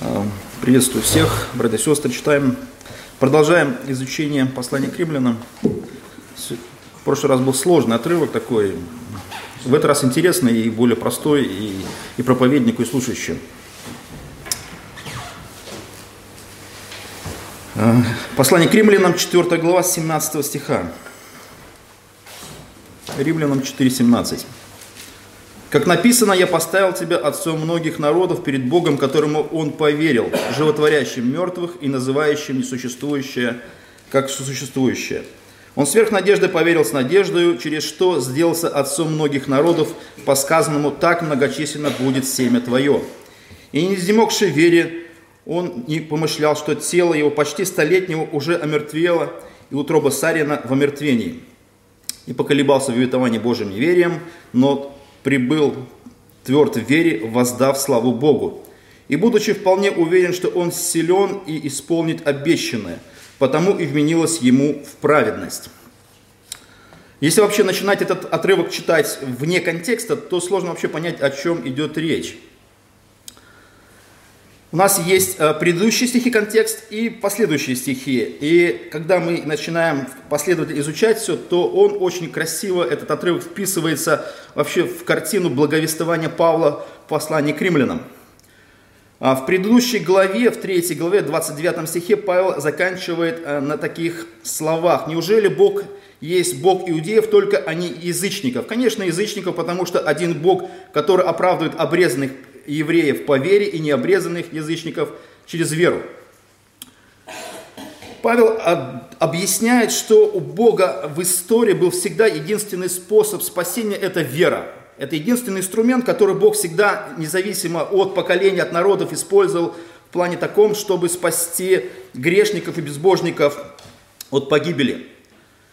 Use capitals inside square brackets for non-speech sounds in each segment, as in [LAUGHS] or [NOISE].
А, приветствую всех, братья и сестры. Читаем, продолжаем изучение послания к римлянам. В прошлый раз был сложный отрывок такой, в этот раз интересный и более простой и, и проповеднику, и слушающему. А, послание к римлянам, 4 глава, 17 стиха. Римлянам 4,17. Как написано, я поставил тебя отцом многих народов перед Богом, которому он поверил, животворящим мертвых и называющим несуществующее как существующее. Он сверх надежды поверил с надеждою, через что сделался отцом многих народов, по сказанному так многочисленно будет семя твое. И не изнемогший вере, он не помышлял, что тело его почти столетнего уже омертвело, и утроба Сарина в омертвении. И поколебался в уветовании Божьим неверием, но прибыл тверд в вере, воздав славу Богу. И будучи вполне уверен, что он силен и исполнит обещанное, потому и вменилось ему в праведность. Если вообще начинать этот отрывок читать вне контекста, то сложно вообще понять, о чем идет речь. У нас есть э, предыдущие стихи контекст и последующие стихи. И когда мы начинаем последовательно изучать все, то он очень красиво, этот отрывок вписывается вообще в картину благовествования Павла в послании к римлянам. А в предыдущей главе, в третьей главе, 29 стихе, Павел заканчивает э, на таких словах. «Неужели Бог есть Бог иудеев, только они язычников?» Конечно, язычников, потому что один Бог, который оправдывает обрезанных евреев по вере и необрезанных язычников через веру. Павел объясняет, что у Бога в истории был всегда единственный способ спасения – это вера. Это единственный инструмент, который Бог всегда, независимо от поколения, от народов, использовал в плане таком, чтобы спасти грешников и безбожников от погибели.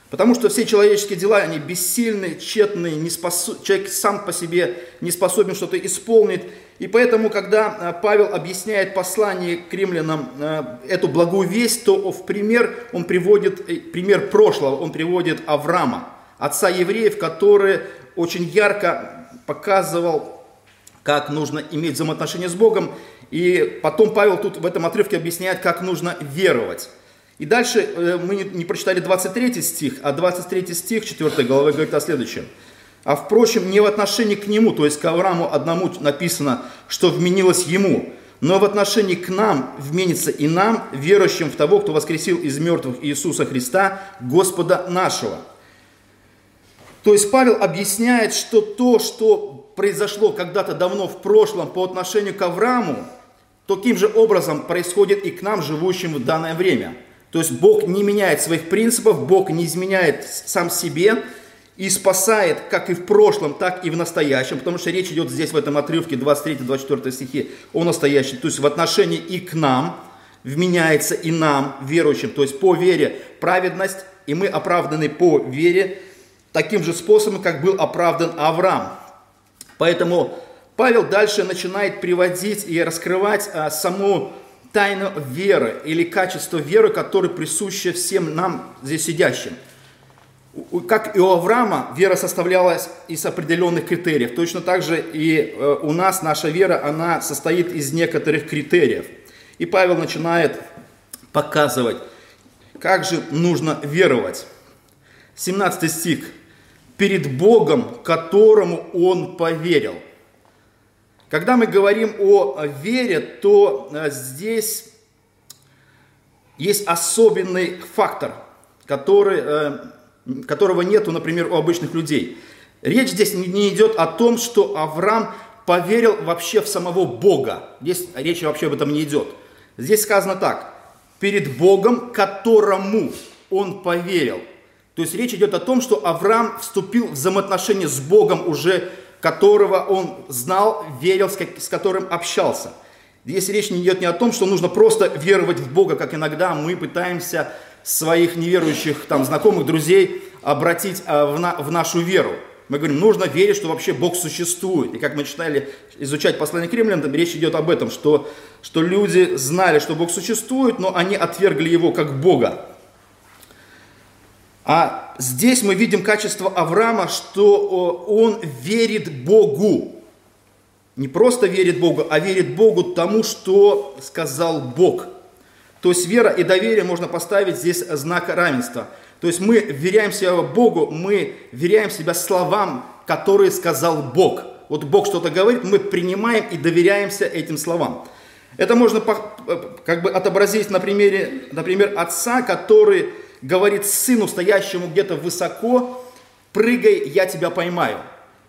Потому что все человеческие дела, они бессильны, тщетны, не способ... человек сам по себе не способен что-то исполнить. И поэтому, когда э, Павел объясняет послание к римлянам э, эту благую весть, то в пример он приводит, э, пример прошлого, он приводит Авраама, отца евреев, который очень ярко показывал, как нужно иметь взаимоотношения с Богом. И потом Павел тут в этом отрывке объясняет, как нужно веровать. И дальше мы не прочитали 23 стих, а 23 стих 4 главы говорит о следующем – а впрочем, не в отношении к нему, то есть к Аврааму одному написано, что вменилось ему, но в отношении к нам вменится и нам, верующим в того, кто воскресил из мертвых Иисуса Христа, Господа нашего. То есть Павел объясняет, что то, что произошло когда-то давно в прошлом по отношению к Аврааму, таким же образом происходит и к нам, живущим в данное время. То есть Бог не меняет своих принципов, Бог не изменяет сам себе, и спасает как и в прошлом, так и в настоящем, потому что речь идет здесь в этом отрывке 23-24 стихе о настоящем, то есть в отношении и к нам, вменяется и нам, верующим, то есть по вере праведность, и мы оправданы по вере таким же способом, как был оправдан Авраам. Поэтому Павел дальше начинает приводить и раскрывать а, саму тайну веры или качество веры, которое присуще всем нам здесь сидящим – как и у Авраама, вера составлялась из определенных критериев. Точно так же и э, у нас наша вера, она состоит из некоторых критериев. И Павел начинает показывать, как же нужно веровать. 17 стих. «Перед Богом, которому он поверил». Когда мы говорим о вере, то э, здесь есть особенный фактор, который э, которого нету, например, у обычных людей. Речь здесь не идет о том, что Авраам поверил вообще в самого Бога. Здесь речь вообще об этом не идет. Здесь сказано так. Перед Богом, которому он поверил. То есть речь идет о том, что Авраам вступил в взаимоотношения с Богом уже, которого он знал, верил, с которым общался. Здесь речь не идет не о том, что нужно просто веровать в Бога, как иногда мы пытаемся своих неверующих там, знакомых, друзей обратить а, в, на, в нашу веру. Мы говорим, нужно верить, что вообще Бог существует. И как мы читали, изучать послание к римлянам, речь идет об этом, что, что люди знали, что Бог существует, но они отвергли Его как Бога. А здесь мы видим качество Авраама, что он верит Богу. Не просто верит Богу, а верит Богу тому, что сказал Бог. То есть вера и доверие можно поставить здесь знак равенства. То есть мы веряем себя Богу, мы веряем себя словам, которые сказал Бог. Вот Бог что-то говорит, мы принимаем и доверяемся этим словам. Это можно как бы отобразить на примере, например, отца, который говорит сыну, стоящему где-то высоко, прыгай, я тебя поймаю.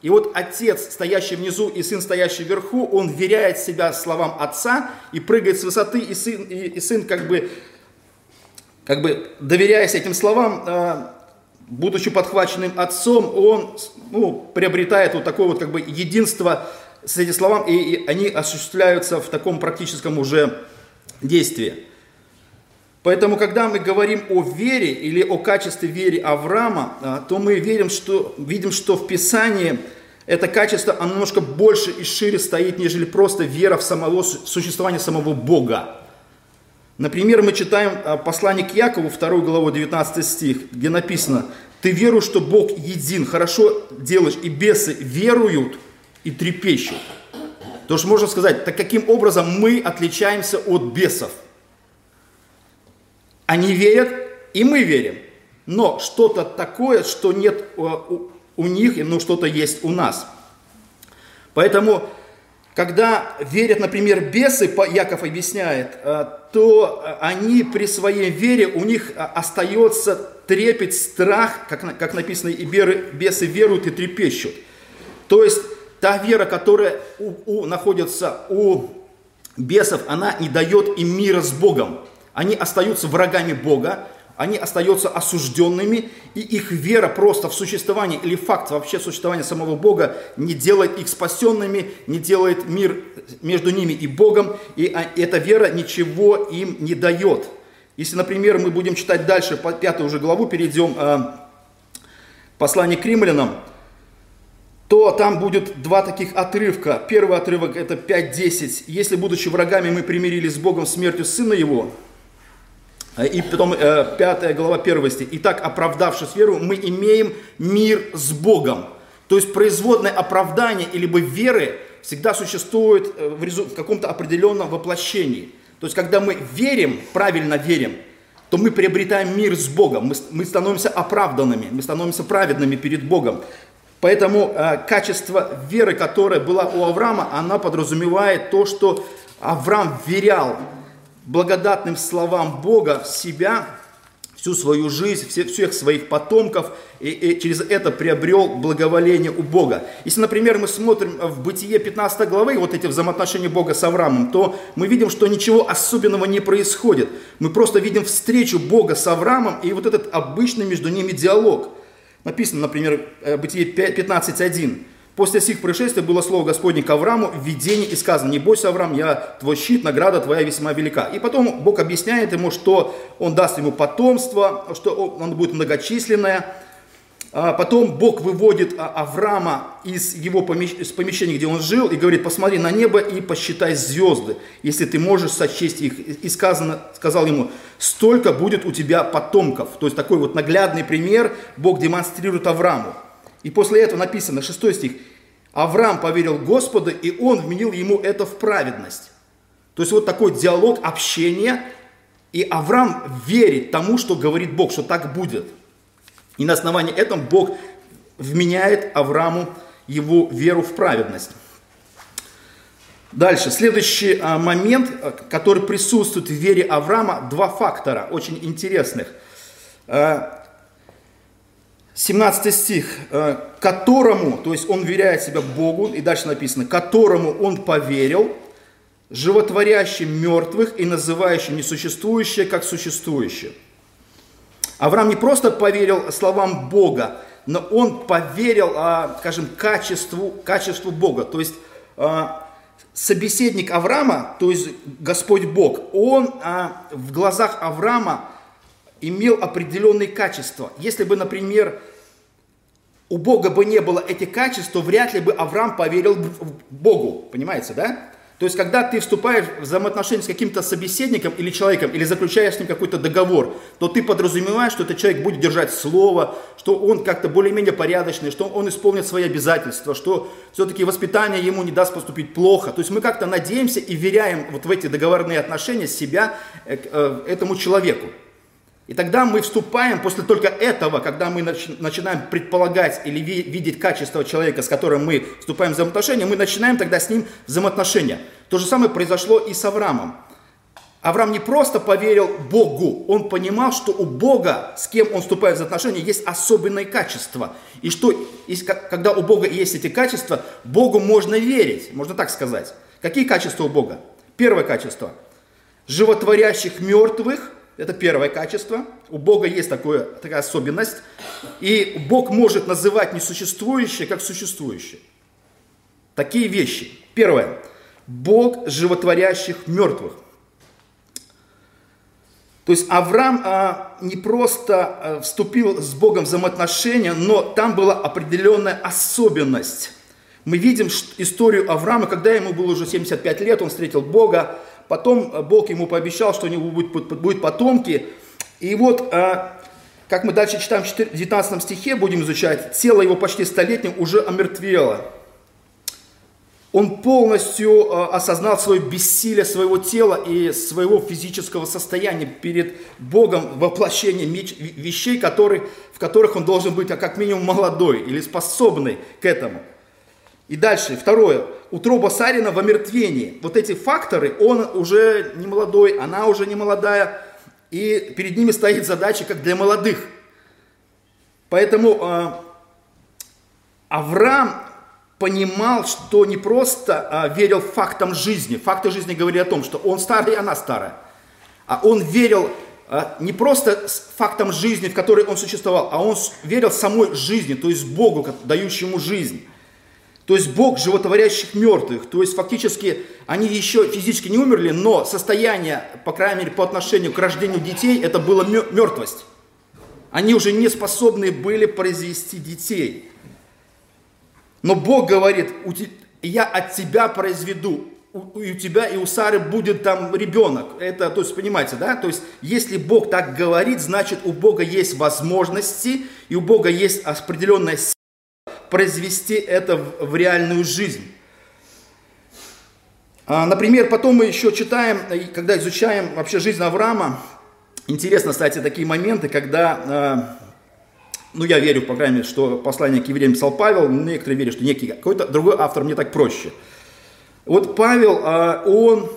И вот отец, стоящий внизу, и сын, стоящий вверху, он веряет себя словам отца и прыгает с высоты, и сын, и, и сын как бы, как бы доверяясь этим словам, э, будучи подхваченным отцом, он ну, приобретает вот такое вот как бы единство с этим словам, и, и они осуществляются в таком практическом уже действии. Поэтому, когда мы говорим о вере или о качестве веры Авраама, а, то мы верим, что, видим, что в Писании это качество, оно немножко больше и шире стоит, нежели просто вера в самого существование самого Бога. Например, мы читаем а, послание к Якову, 2 главу, 19 стих, где написано, «Ты веруешь, что Бог един, хорошо делаешь, и бесы веруют и трепещут». То что можно сказать, так каким образом мы отличаемся от бесов – они верят, и мы верим. Но что-то такое, что нет э, у них, но что-то есть у нас. Поэтому, когда верят, например, бесы, Яков объясняет, э, то они при своей вере, у них э, остается трепет, страх, как, как написано, и бесы веруют и трепещут. То есть та вера, которая у, у, находится у бесов, она не дает им мира с Богом они остаются врагами Бога, они остаются осужденными, и их вера просто в существование или факт вообще существования самого Бога не делает их спасенными, не делает мир между ними и Богом, и а, эта вера ничего им не дает. Если, например, мы будем читать дальше, по пятую уже главу, перейдем э, послание к римлянам, то там будет два таких отрывка. Первый отрывок это 5.10. «Если, будучи врагами, мы примирились с Богом смертью Сына Его, и потом э, 5 глава 1 стих. «Итак, оправдавшись веру, мы имеем мир с Богом». То есть производное оправдание или бы веры всегда существует э, в, каком-то определенном воплощении. То есть когда мы верим, правильно верим, то мы приобретаем мир с Богом, мы, мы становимся оправданными, мы становимся праведными перед Богом. Поэтому э, качество веры, которое было у Авраама, она подразумевает то, что Авраам верял благодатным словам Бога себя, всю свою жизнь, всех своих потомков, и, и через это приобрел благоволение у Бога. Если, например, мы смотрим в Бытие 15 главы, вот эти взаимоотношения Бога с Авраамом, то мы видим, что ничего особенного не происходит. Мы просто видим встречу Бога с Авраамом и вот этот обычный между ними диалог. Написано, например, э, Бытие 15.1. После сих происшествий было слово Господне к Аврааму в видении и сказано, не бойся, Авраам, я твой щит, награда твоя весьма велика. И потом Бог объясняет ему, что он даст ему потомство, что он будет многочисленное. А потом Бог выводит а, Авраама из его помещения, где он жил, и говорит, посмотри на небо и посчитай звезды, если ты можешь сочесть их. И сказано, сказал ему, столько будет у тебя потомков. То есть такой вот наглядный пример Бог демонстрирует Аврааму. И после этого написано, 6 стих, Авраам поверил Господу, и он вменил ему это в праведность. То есть вот такой диалог, общение, и Авраам верит тому, что говорит Бог, что так будет. И на основании этого Бог вменяет Аврааму его веру в праведность. Дальше, следующий а, момент, а, который присутствует в вере Авраама, два фактора очень интересных. А, 17 стих, э, которому, то есть он веряет себя Богу, и дальше написано, которому он поверил, животворящим мертвых и называющим несуществующее как существующее. Авраам не просто поверил словам Бога, но он поверил, а, скажем, качеству, качеству Бога. То есть а, собеседник Авраама, то есть Господь Бог, он а, в глазах Авраама имел определенные качества. Если бы, например, у Бога бы не было этих качеств, то вряд ли бы Авраам поверил Богу. Понимаете, да? То есть, когда ты вступаешь в взаимоотношения с каким-то собеседником или человеком, или заключаешь с ним какой-то договор, то ты подразумеваешь, что этот человек будет держать слово, что он как-то более-менее порядочный, что он исполнит свои обязательства, что все-таки воспитание ему не даст поступить плохо. То есть мы как-то надеемся и веряем вот в эти договорные отношения себя э, э, этому человеку. И тогда мы вступаем после только этого, когда мы начинаем предполагать или видеть качество человека, с которым мы вступаем в взаимоотношения, мы начинаем тогда с ним взаимоотношения. То же самое произошло и с Авраамом. Авраам не просто поверил Богу, он понимал, что у Бога, с кем он вступает в взаимоотношения, есть особенные качества. И что, когда у Бога есть эти качества, Богу можно верить, можно так сказать. Какие качества у Бога? Первое качество. Животворящих мертвых это первое качество. У Бога есть такое, такая особенность. И Бог может называть несуществующее как существующее. Такие вещи. Первое. Бог животворящих мертвых. То есть Авраам а, не просто а, вступил с Богом в взаимоотношения, но там была определенная особенность. Мы видим историю Авраама, когда ему было уже 75 лет, он встретил Бога, Потом э, Бог ему пообещал, что у него будет потомки. И вот, э, как мы дальше читаем в 19 стихе, будем изучать, тело его почти столетним уже омертвело. Он полностью э, осознал свое бессилие своего тела и своего физического состояния перед Богом воплощением вещей, которые, в которых он должен быть а как минимум молодой или способный к этому – и дальше, второе, утроба Сарина в омертвении. Вот эти факторы, он уже не молодой, она уже не молодая, и перед ними стоит задача, как для молодых. Поэтому э, Авраам понимал, что не просто э, верил фактам жизни. Факты жизни говорили о том, что он старый, она старая. А он верил э, не просто фактам жизни, в которой он существовал, а он верил самой жизни, то есть Богу, дающему жизнь. То есть Бог животворящих мертвых. То есть фактически они еще физически не умерли, но состояние, по крайней мере, по отношению к рождению детей, это была мертвость. Они уже не способны были произвести детей. Но Бог говорит, я от тебя произведу, у, тебя и у Сары будет там ребенок. Это, то есть, понимаете, да? То есть, если Бог так говорит, значит, у Бога есть возможности, и у Бога есть определенная произвести это в, реальную жизнь. А, например, потом мы еще читаем, когда изучаем вообще жизнь Авраама, интересно, кстати, такие моменты, когда, а, ну я верю, по крайней мере, что послание к евреям писал Павел, некоторые верят, что некий какой-то другой автор, мне так проще. Вот Павел, а, он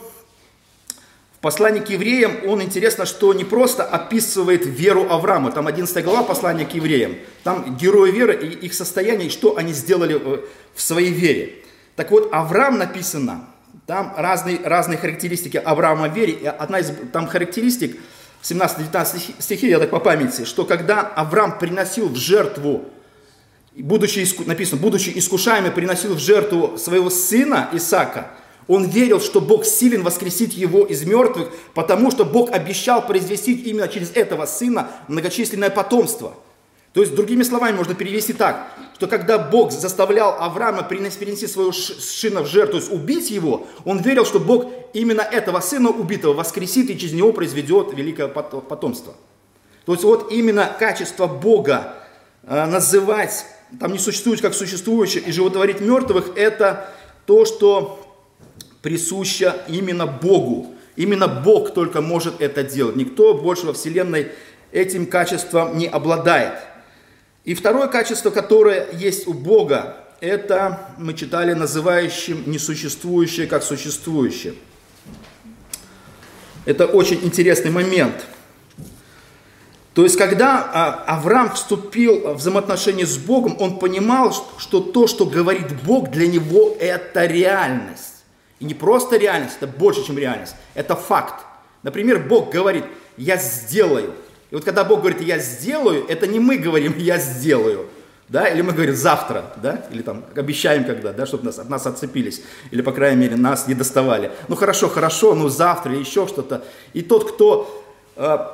в послании к евреям, он интересно, что не просто описывает веру Авраама, там 11 глава послания к евреям, там герои веры и их состояние, и что они сделали э, в своей вере. Так вот, Авраам написано, там разные, разные характеристики Авраама в вере, и одна из там характеристик, 17-19 стихи, я так по памяти, что когда Авраам приносил в жертву, будучи, написано, будучи искушаемый, приносил в жертву своего сына Исаака, он верил, что Бог силен воскресить его из мертвых, потому что Бог обещал произвести именно через этого сына многочисленное потомство. То есть, другими словами, можно перевести так, что когда Бог заставлял Авраама принести, своего сына в жертву, то есть убить его, он верил, что Бог именно этого сына убитого воскресит и через него произведет великое потомство. То есть вот именно качество Бога э, называть, там не существует как существующее и животворить мертвых, это то, что присуща именно Богу. Именно Бог только может это делать. Никто больше во Вселенной этим качеством не обладает. И второе качество, которое есть у Бога, это мы читали называющим несуществующее как существующее. Это очень интересный момент. То есть, когда а, Авраам вступил в взаимоотношения с Богом, он понимал, что то, что говорит Бог, для него это реальность. И не просто реальность, это больше, чем реальность. Это факт. Например, Бог говорит, я сделаю. И вот когда Бог говорит, я сделаю, это не мы говорим, я сделаю. Да? Или мы говорим завтра, да? или там обещаем когда, да, чтобы нас, от нас отцепились, или, по крайней мере, нас не доставали. Ну хорошо, хорошо, ну завтра, или еще что-то. И тот, кто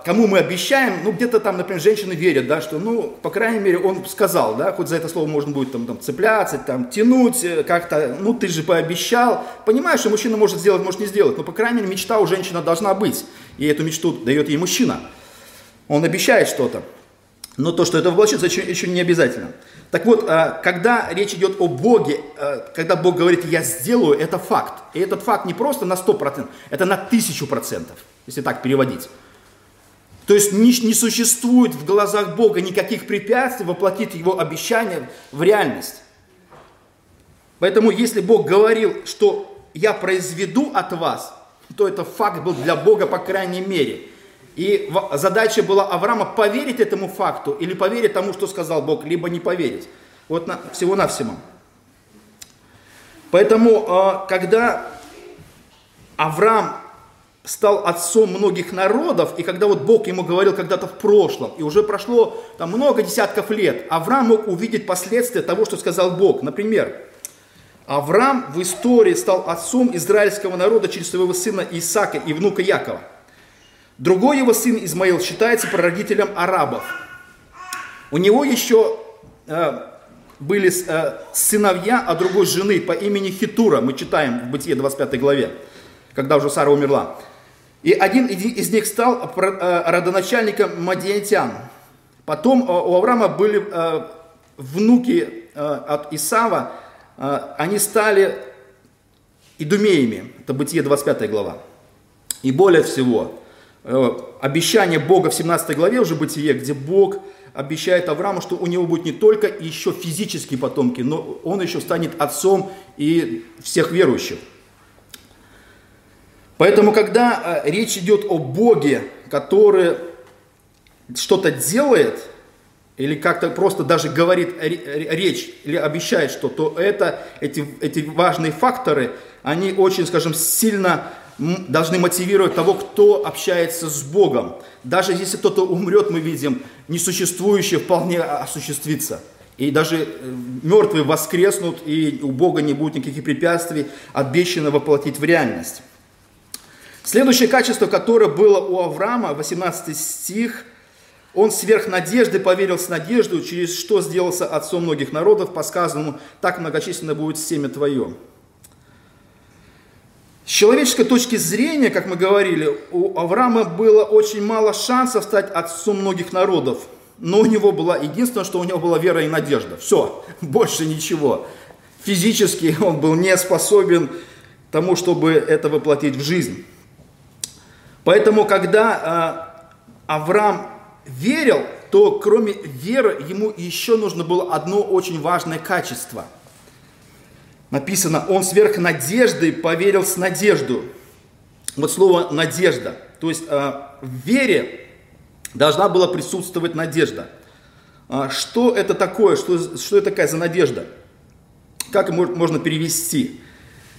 кому мы обещаем, ну где-то там, например, женщины верят, да, что, ну, по крайней мере, он сказал, да, хоть за это слово можно будет там, там цепляться, там, тянуть, э, как-то, ну, ты же пообещал. Понимаешь, что мужчина может сделать, может не сделать, но, по крайней мере, мечта у женщины должна быть, и эту мечту дает ей мужчина. Он обещает что-то. Но то, что это воплотится, еще, еще не обязательно. Так вот, э, когда речь идет о Боге, э, когда Бог говорит «я сделаю», это факт. И этот факт не просто на 100%, это на 1000%, если так переводить. То есть не, не существует в глазах Бога никаких препятствий воплотить Его обещание в реальность. Поэтому если Бог говорил, что я произведу от вас, то это факт был для Бога по крайней мере – и задача была Авраама поверить этому факту или поверить тому, что сказал Бог, либо не поверить. Вот на, всего-навсего. Поэтому, а, когда Авраам стал отцом многих народов, и когда вот Бог ему говорил когда-то в прошлом, и уже прошло там много десятков лет, Авраам мог увидеть последствия того, что сказал Бог. Например, Авраам в истории стал отцом израильского народа через своего сына Исаака и внука Якова – Другой его сын Измаил считается прародителем арабов. У него еще э, были э, сыновья от другой жены по имени Хитура, мы читаем в Бытие 25 главе, когда уже Сара умерла. И один из них стал э, родоначальником Мадиантян. Потом э, у Авраама были э, внуки э, от Исава, э, они стали идумеями, это Бытие 25 глава. И более всего, Э, обещание Бога в 17 главе уже Бытие, где Бог обещает Аврааму, что у него будет не только еще физические потомки, но он еще станет отцом и всех верующих. Поэтому, когда э, речь идет о Боге, который что-то делает, или как-то просто даже говорит речь или обещает что, то это, эти, эти важные факторы, они очень, скажем, сильно должны мотивировать того, кто общается с Богом. Даже если кто-то умрет, мы видим, несуществующее вполне осуществится. И даже э, мертвые воскреснут, и у Бога не будет никаких препятствий обещано воплотить в реальность. Следующее качество, которое было у Авраама, 18 стих, он сверх надежды поверил с надеждой, через что сделался отцом многих народов, по сказанному, так многочисленно будет семя твое. С человеческой точки зрения, как мы говорили, у Авраама было очень мало шансов стать отцом многих народов. Но у него была единственное, что у него была вера и надежда. Все, [LAUGHS] больше ничего. Физически он был не способен тому, чтобы это воплотить в жизнь. Поэтому, когда э, Авраам верил, то кроме веры ему еще нужно было одно очень важное качество – написано, он сверх надежды поверил с надежду. Вот слово надежда. То есть э, в вере должна была присутствовать надежда. А что это такое? Что, что это такая за надежда? Как можно перевести?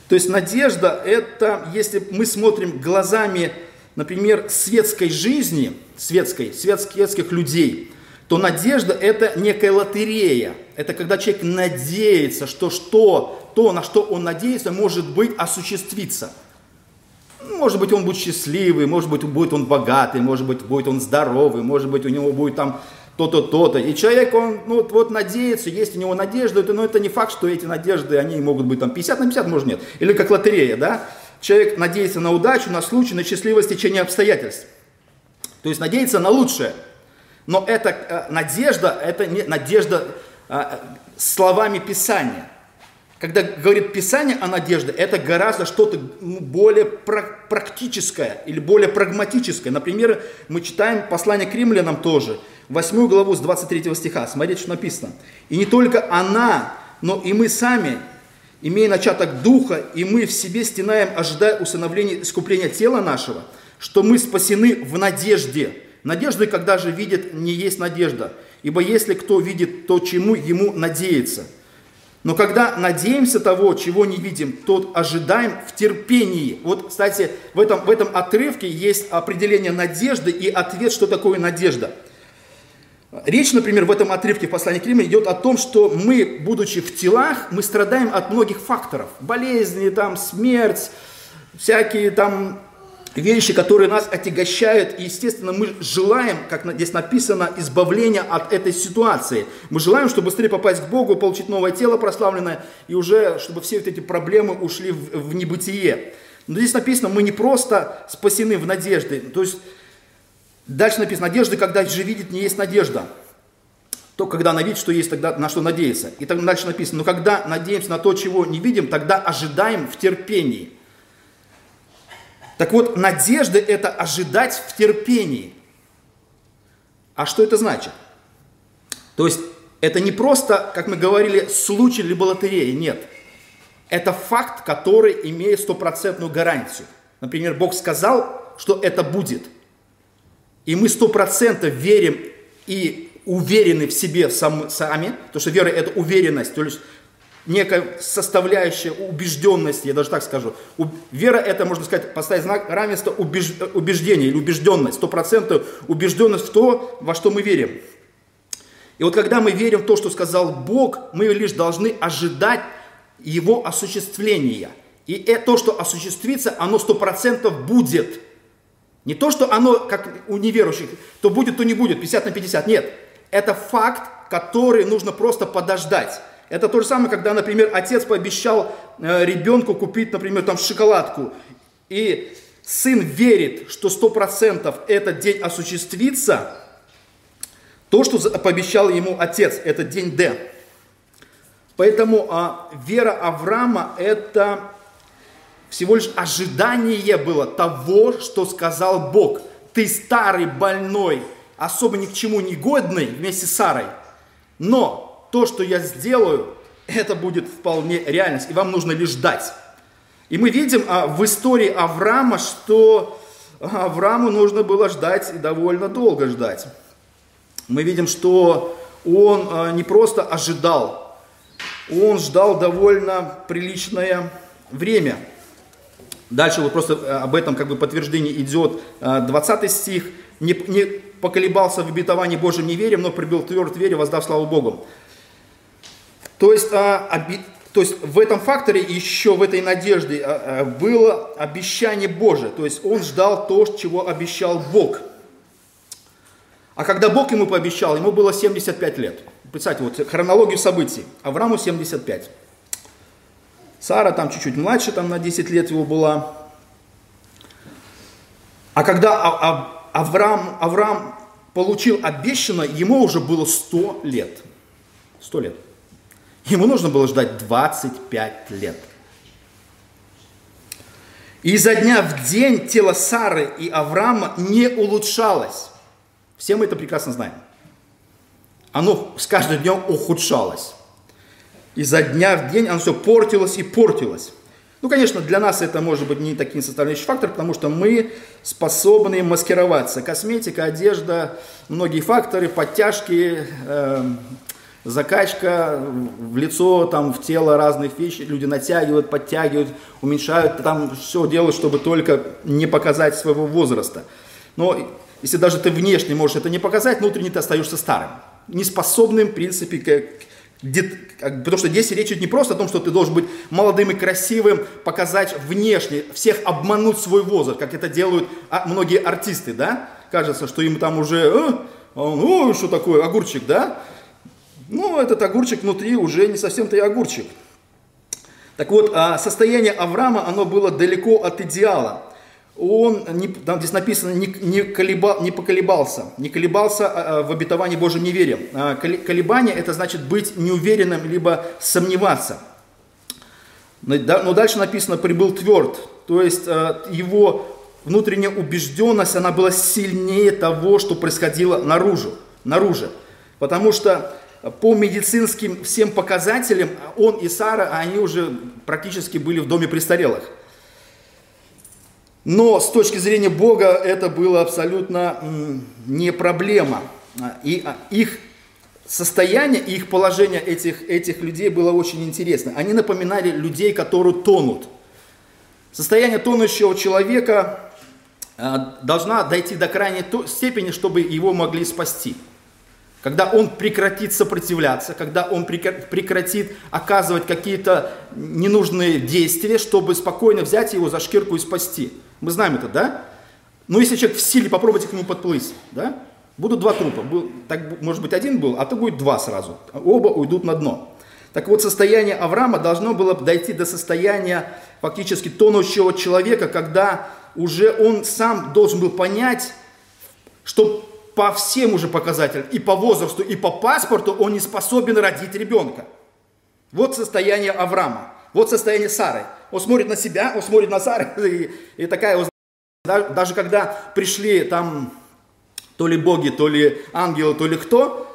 То есть надежда это, если мы смотрим глазами, например, светской жизни, светской, светских людей, то надежда это некая лотерея. Это когда человек надеется, что, что то, на что он надеется, может быть осуществится. Может быть, он будет счастливый, может быть, будет он богатый, может быть, будет он здоровый, может быть, у него будет там то-то, то-то. И человек, он ну, вот, вот надеется, есть у него надежда, но это не факт, что эти надежды, они могут быть там 50 на 50, может нет. Или как лотерея, да? Человек надеется на удачу, на случай, на счастливое течение обстоятельств. То есть надеется на лучшее – но эта э, надежда, это не надежда э, словами Писания. Когда говорит Писание о надежде, это гораздо что-то более практическое или более прагматическое. Например, мы читаем послание к римлянам тоже, 8 главу с 23 стиха. Смотрите, что написано. «И не только она, но и мы сами, имея начаток духа, и мы в себе стенаем, ожидая усыновления искупления тела нашего, что мы спасены в надежде». Надежды, когда же видит, не есть надежда. Ибо если кто видит то, чему ему надеется. Но когда надеемся того, чего не видим, то ожидаем в терпении. Вот, кстати, в этом, в этом отрывке есть определение надежды и ответ, что такое надежда. Речь, например, в этом отрывке в послании к Римлянам идет о том, что мы, будучи в телах, мы страдаем от многих факторов. Болезни, там, смерть, всякие там вещи, которые нас отягощают, и, естественно, мы желаем, как здесь написано, избавления от этой ситуации. Мы желаем, чтобы быстрее попасть к Богу, получить новое тело прославленное, и уже, чтобы все вот эти проблемы ушли в, в небытие. Но здесь написано, мы не просто спасены в надежде. То есть, дальше написано, надежда, когда же видит, не есть надежда. То, когда она видит, что есть, тогда на что надеяться. И так дальше написано, но когда надеемся на то, чего не видим, тогда ожидаем в терпении. Так вот, надежда – это ожидать в терпении. А что это значит? То есть, это не просто, как мы говорили, случай либо лотерея, нет. Это факт, который имеет стопроцентную гарантию. Например, Бог сказал, что это будет. И мы сто процентов верим и уверены в себе сам, сами, потому что вера – это уверенность, то есть некая составляющая убежденности, я даже так скажу. Вера это, можно сказать, поставить знак равенства убеж... убеждения или убежденность, сто процентов убежденность в то, во что мы верим. И вот когда мы верим в то, что сказал Бог, мы лишь должны ожидать Его осуществления. И это, то, что осуществится, оно сто процентов будет. Не то, что оно, как у неверующих, то будет, то не будет, 50 на 50. Нет, это факт, который нужно просто подождать. Это то же самое, когда, например, отец пообещал э, ребенку купить, например, там шоколадку, и сын верит, что сто процентов этот день осуществится, то, что пообещал ему отец, это день Д. Поэтому а, вера Авраама – это всего лишь ожидание было того, что сказал Бог. Ты старый, больной, особо ни к чему не годный вместе с Сарой, но то, что я сделаю, это будет вполне реальность, и вам нужно лишь ждать. И мы видим а, в истории Авраама, что Аврааму нужно было ждать и довольно долго ждать. Мы видим, что он а, не просто ожидал, он ждал довольно приличное время. Дальше вот просто а, об этом как бы подтверждение идет 20 а, стих. Не, не поколебался в обетовании Божьем неверием, но прибил тверд вере, воздав славу Богу. То есть, а, оби, то есть в этом факторе, еще в этой надежде а, а, было обещание Божие. То есть он ждал то, чего обещал Бог. А когда Бог ему пообещал, ему было 75 лет. Представьте, вот хронологию событий. Аврааму 75. Сара там чуть-чуть младше, там на 10 лет его была. А когда Авраам, Авраам получил обещанное, ему уже было 100 лет. 100 лет. Ему нужно было ждать 25 лет. И изо дня в день тело Сары и Авраама не улучшалось. Все мы это прекрасно знаем. Оно с каждым днем ухудшалось. Изо дня в день оно все портилось и портилось. Ну, конечно, для нас это может быть не таким составляющий фактор, потому что мы способны маскироваться. Косметика, одежда, многие факторы, подтяжки, э, закачка в лицо, там, в тело разных вещей, люди натягивают, подтягивают, уменьшают, там все делают, чтобы только не показать своего возраста. Но если даже ты внешне можешь это не показать, внутренне ты остаешься старым, неспособным, в принципе, к, потому что здесь речь идет не просто о том, что ты должен быть молодым и красивым, показать внешне, всех обмануть свой возраст, как это делают а, многие артисты, да? Кажется, что им там уже, э, он, что такое, огурчик, да? Ну, этот огурчик внутри уже не совсем-то и огурчик. Так вот, а состояние Авраама, оно было далеко от идеала. Он, не, там здесь написано, не, не, колеба, не поколебался, не колебался а, а, в обетовании Божьем неверием. Колебание – это значит быть неуверенным, либо сомневаться. Но дальше написано «прибыл тверд», то есть его внутренняя убежденность, она была сильнее того, что происходило наружу, наружу. Потому что по медицинским всем показателям он и Сара, они уже практически были в доме престарелых. Но с точки зрения Бога это было абсолютно не проблема. И а, их состояние их положение этих, этих людей было очень интересно. Они напоминали людей, которые тонут. Состояние тонущего человека а, должна дойти до крайней степени, чтобы его могли спасти когда он прекратит сопротивляться, когда он прекратит оказывать какие-то ненужные действия, чтобы спокойно взять его за шкирку и спасти. Мы знаем это, да? Но если человек в силе, попробуйте к нему подплыть, да? Будут два трупа. Так, может быть, один был, а то будет два сразу. Оба уйдут на дно. Так вот, состояние Авраама должно было дойти до состояния фактически тонущего человека, когда уже он сам должен был понять, что по всем уже показателям, и по возрасту, и по паспорту он не способен родить ребенка. Вот состояние Авраама, вот состояние Сары. Он смотрит на себя, он смотрит на Сары, [LAUGHS] и, и такая, даже когда пришли там то ли боги, то ли ангелы, то ли кто,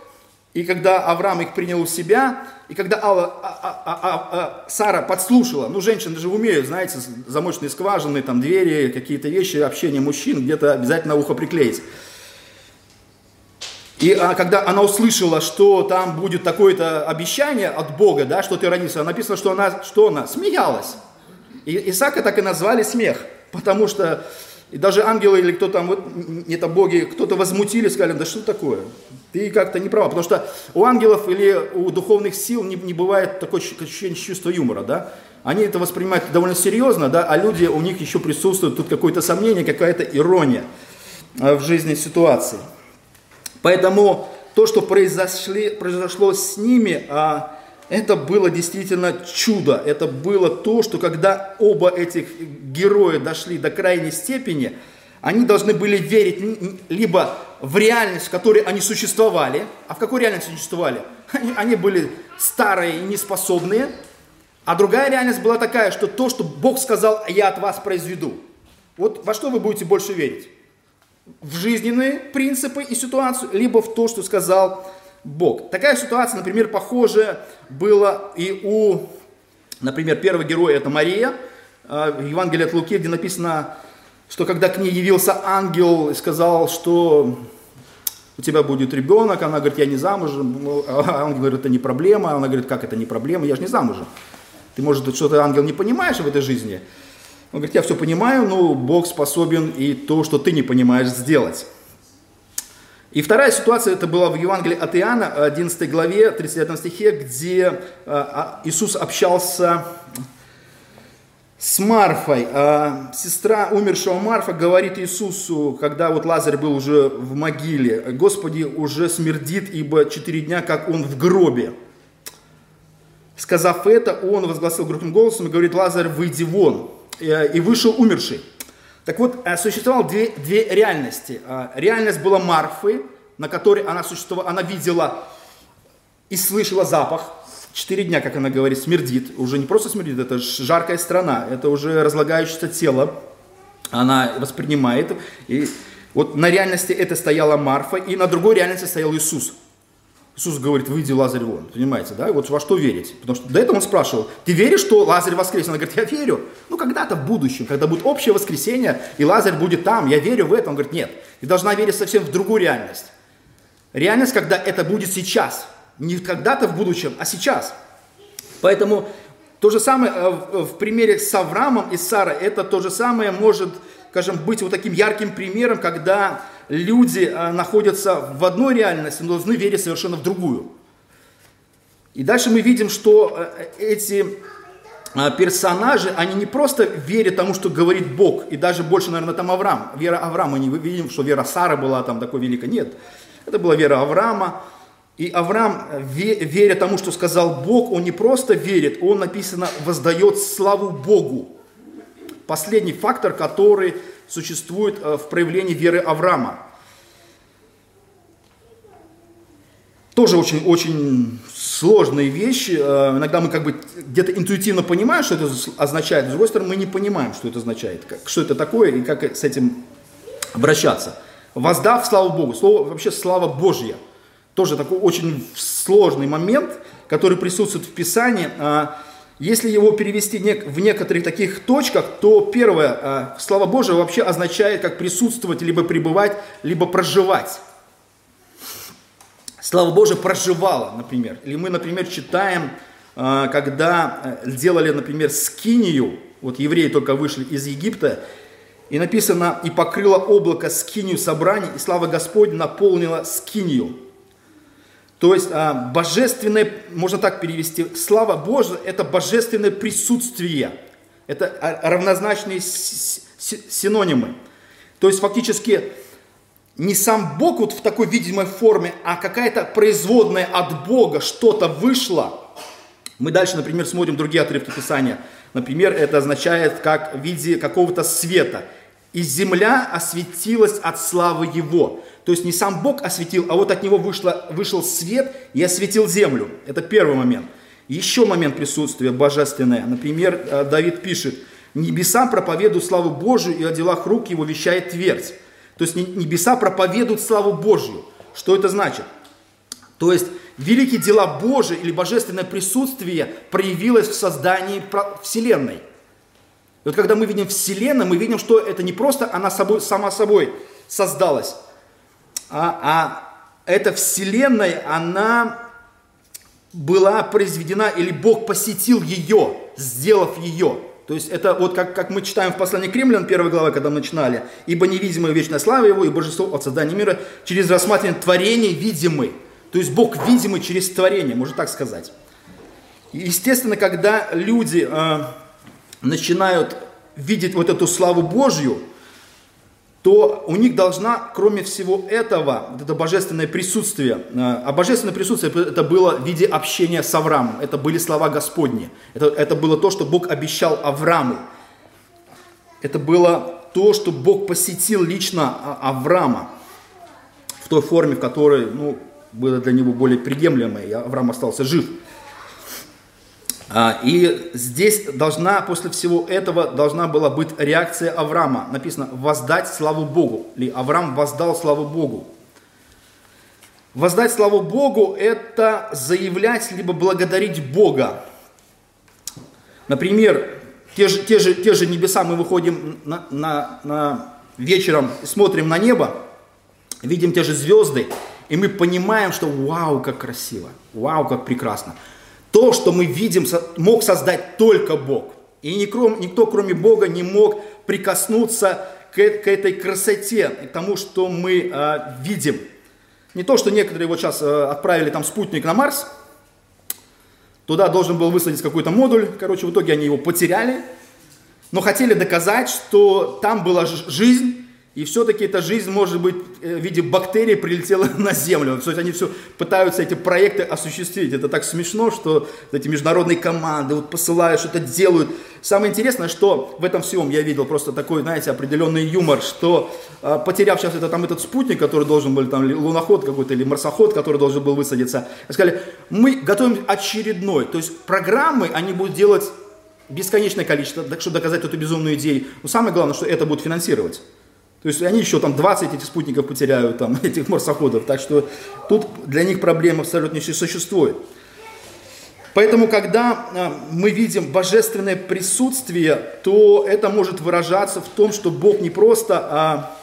и когда Авраам их принял в себя, и когда Алла, а, а, а, а, а, Сара подслушала, ну, женщины же умеют, знаете, замочные скважины, там, двери, какие-то вещи, общение мужчин, где-то обязательно ухо приклеить. И а, когда она услышала, что там будет такое-то обещание от Бога, да, что ты родился, написано, что она, что она смеялась. И Исаака так и назвали смех, потому что и даже ангелы или кто там, вот, это боги, кто-то возмутили, сказали, да что такое? Ты как-то не права, потому что у ангелов или у духовных сил не, не бывает такое ощущение чувства юмора, да? Они это воспринимают довольно серьезно, да, а люди, у них еще присутствует тут какое-то сомнение, какая-то ирония э, в жизни ситуации. Поэтому то, что произошло с ними, а, это было действительно чудо. Это было то, что когда оба этих героя дошли до крайней степени, они должны были верить либо в реальность, в которой они существовали, а в какой реальности существовали? [LAUGHS] Они, они были старые и неспособные, а другая реальность была такая, что то, что Бог сказал, я от вас произведу. Вот во что вы будете больше верить? В жизненные принципы и ситуацию, либо в то, что сказал Бог. Такая ситуация, например, похожая была и у, например, первого героя, это Мария, в Евангелии от Луки, где написано, что когда к ней явился ангел и сказал, что у тебя будет ребенок, она говорит, я не замужем, ну, а ангел говорит, это не проблема, она говорит, как это не проблема, я же не замужем. Ты, может, что-то, ангел, не понимаешь в этой жизни? Он говорит, я все понимаю, но Бог способен и то, что ты не понимаешь, сделать. И вторая ситуация, это была в Евангелии от Иоанна, 11 главе, 39 стихе, где э, а, Иисус общался с Марфой. А, сестра умершего Марфа говорит Иисусу, когда вот Лазарь был уже в могиле, «Господи, уже смердит, ибо четыре дня, как он в гробе». Сказав это, он возгласил громким голосом и говорит, «Лазарь, выйди вон». И вышел умерший. Так вот, э, существовало две, две реальности. Э, реальность была Марфы, на которой она существовала, она видела и слышала запах. Четыре дня, как она говорит, смердит. Уже не просто смердит, это жаркая страна, это уже разлагающееся тело. Она воспринимает. И вот на реальности это стояла Марфа, и на другой реальности стоял Иисус. Иисус говорит, выйди, Лазарь, вон. Понимаете, да? Вот во что верить? Потому что до этого он спрашивал, ты веришь, что Лазарь воскреснет? Она говорит, я верю. Ну, когда-то в будущем, когда будет общее воскресенье, и Лазарь будет там, я верю в это. Он говорит, нет, ты должна верить совсем в другую реальность. Реальность, когда это будет сейчас. Не когда-то в будущем, а сейчас. Поэтому то же самое э, в примере с Авраамом и Сарой, это то же самое может, скажем, быть вот таким ярким примером, когда люди э, находятся в одной реальности, но должны верить совершенно в другую. И дальше мы видим, что э, эти э, персонажи, они не просто верят тому, что говорит Бог, и даже больше, наверное, там Авраам. Вера Авраама, не видим, что вера Сары была там такой великой. Нет, это была вера Авраама. И Авраам, веря тому, что сказал Бог, он не просто верит, он, написано, воздает славу Богу. Последний фактор, который существует э, в проявлении веры Авраама. Тоже очень, очень сложные вещи. Э, иногда мы как бы где-то интуитивно понимаем, что это означает, с другой стороны, мы не понимаем, что это означает, как, что это такое и как с этим обращаться. Воздав славу Богу, слово, вообще слава Божья. Тоже такой очень сложный момент, который присутствует в Писании. Если его перевести в некоторых таких точках, то первое, а, слава Божия вообще означает как присутствовать, либо пребывать, либо проживать. Слава Божия проживала, например. Или мы, например, читаем, а, когда э, делали, например, скинию, вот евреи только вышли из Египта, и написано, и покрыло облако скинию собраний, и слава Господня наполнила скинию. То есть а, божественное, можно так перевести, слава Божия – это божественное присутствие. Это равнозначное с синонимы. То есть фактически не сам Бог вот в такой видимой форме, а какая-то производная от Бога что-то вышло. Мы дальше, например, смотрим другие отрывки Писания. Например, это означает как в виде какого-то света. И земля осветилась от славы Его. То есть не сам Бог осветил, а вот от Него вышло, вышел свет и осветил землю. Это первый момент. Еще момент присутствия божественное. Например, э, Давид пишет, «Небеса проповедуют славу Божию, и о делах рук Его вещает твердь». То есть небеса проповедуют славу Божью. Что это значит? То есть великие дела Божии или божественное присутствие проявилось в создании Вселенной. И вот когда мы видим Вселенную, мы видим, что это не просто она собой, сама собой создалась, а, а эта Вселенная, она была произведена, или Бог посетил ее, сделав ее. То есть это вот как, как мы читаем в послании к римлян, первой главы, когда мы начинали, «Ибо невидимая вечная слава Его и божество от создания мира через рассматривание творений видимый». То есть Бог видимый через творение, можно так сказать. естественно, когда люди э, начинают видеть вот эту славу Божью, то у них должна, кроме всего этого, вот это божественное присутствие, э, а божественное присутствие это было в виде общения с Авраамом, это были слова Господни, это, это было то, что Бог обещал Аврааму, это было то, что Бог посетил лично а, Авраама в той форме, в которой ну, было для него более приемлемой, и Авраам остался жив – и здесь должна, после всего этого, должна была быть реакция Авраама. Написано «воздать славу Богу». Или Авраам воздал славу Богу. Воздать славу Богу – это заявлять, либо благодарить Бога. Например, те же, те же, те же небеса, мы выходим на, на, на вечером, смотрим на небо, видим те же звезды, и мы понимаем, что вау, как красиво, вау, как прекрасно. То, что мы видим, мог создать только Бог. И никто, кроме Бога, не мог прикоснуться к, к этой красоте, к тому, что мы э, видим. Не то, что некоторые вот сейчас э, отправили там спутник на Марс, туда должен был высадить какой-то модуль, короче, в итоге они его потеряли, но хотели доказать, что там была жизнь, и все-таки эта жизнь, может быть, э, в виде бактерий прилетела [LAUGHS] на Землю. То есть они все пытаются эти проекты осуществить. Это так смешно, что эти международные команды вот посылают, что-то делают. Самое интересное, что в этом всем я видел просто такой, знаете, определенный юмор, что а, потеряв сейчас это, там, этот спутник, который должен был, там, луноход какой-то или марсоход, который должен был высадиться, сказали, мы готовим очередной. То есть программы они будут делать бесконечное количество, чтобы доказать эту безумную идею. Но самое главное, что это будут финансировать. То есть они еще там 20 этих спутников потеряют, там, [LAUGHS] этих марсоходов. Так что тут для них проблем абсолютно не существует. Поэтому, когда а, мы видим божественное присутствие, то это может выражаться в том, что Бог не просто, а,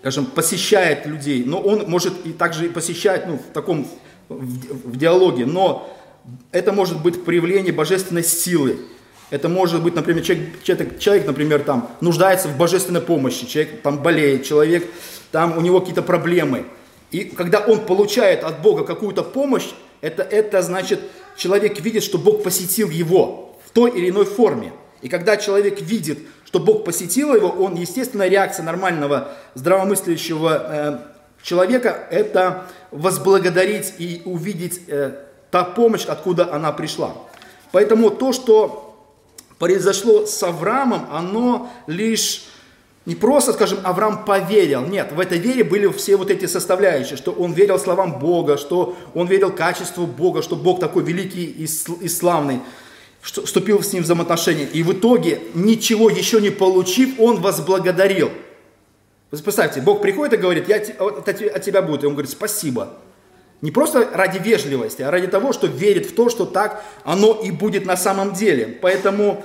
скажем, посещает людей, но Он может и также посещать ну, в таком в, в диалоге, но это может быть проявление божественной силы, это может быть, например, человек, человек, например, там нуждается в божественной помощи, человек там болеет, человек, там у него какие-то проблемы. И когда он получает от Бога какую-то помощь, это, это значит, человек видит, что Бог посетил его в той или иной форме. И когда человек видит, что Бог посетил его, он, естественно, реакция нормального, здравомыслящего э, человека, это возблагодарить и увидеть э, та помощь, откуда она пришла. Поэтому то, что произошло с Авраамом, оно лишь не просто, скажем, Авраам поверил. Нет, в этой вере были все вот эти составляющие, что он верил словам Бога, что он верил качеству Бога, что Бог такой великий и славный, что вступил с ним в взаимоотношения. И в итоге, ничего еще не получив, он возблагодарил. Представьте, Бог приходит и говорит, я от тебя будет. И он говорит, спасибо. Не просто ради вежливости, а ради того, что верит в то, что так оно и будет на самом деле. Поэтому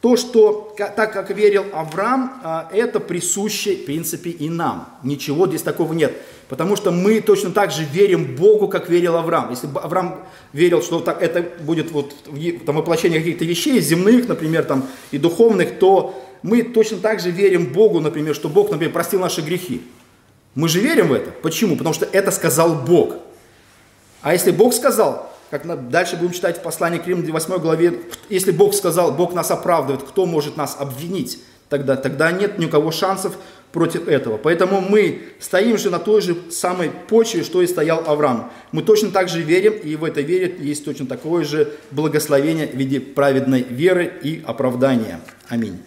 то, что так как верил Авраам, а, это присуще, в принципе, и нам. Ничего здесь такого нет. Потому что мы точно так же верим Богу, как верил Авраам. Если бы Авраам верил, что так, это будет вот, там, воплощение каких-то вещей, земных, например, там, и духовных, то мы точно так же верим Богу, например, что Бог, например, простил наши грехи. Мы же верим в это. Почему? Потому что это сказал Бог. А если Бог сказал, как дальше будем читать в послании к Римлянам 8 главе, если Бог сказал, Бог нас оправдывает, кто может нас обвинить? тогда, тогда нет ни у кого шансов против этого. Поэтому мы стоим же на той же самой почве, что и стоял Авраам. Мы точно так же верим, и в этой вере есть точно такое же благословение в виде праведной веры и оправдания. Аминь.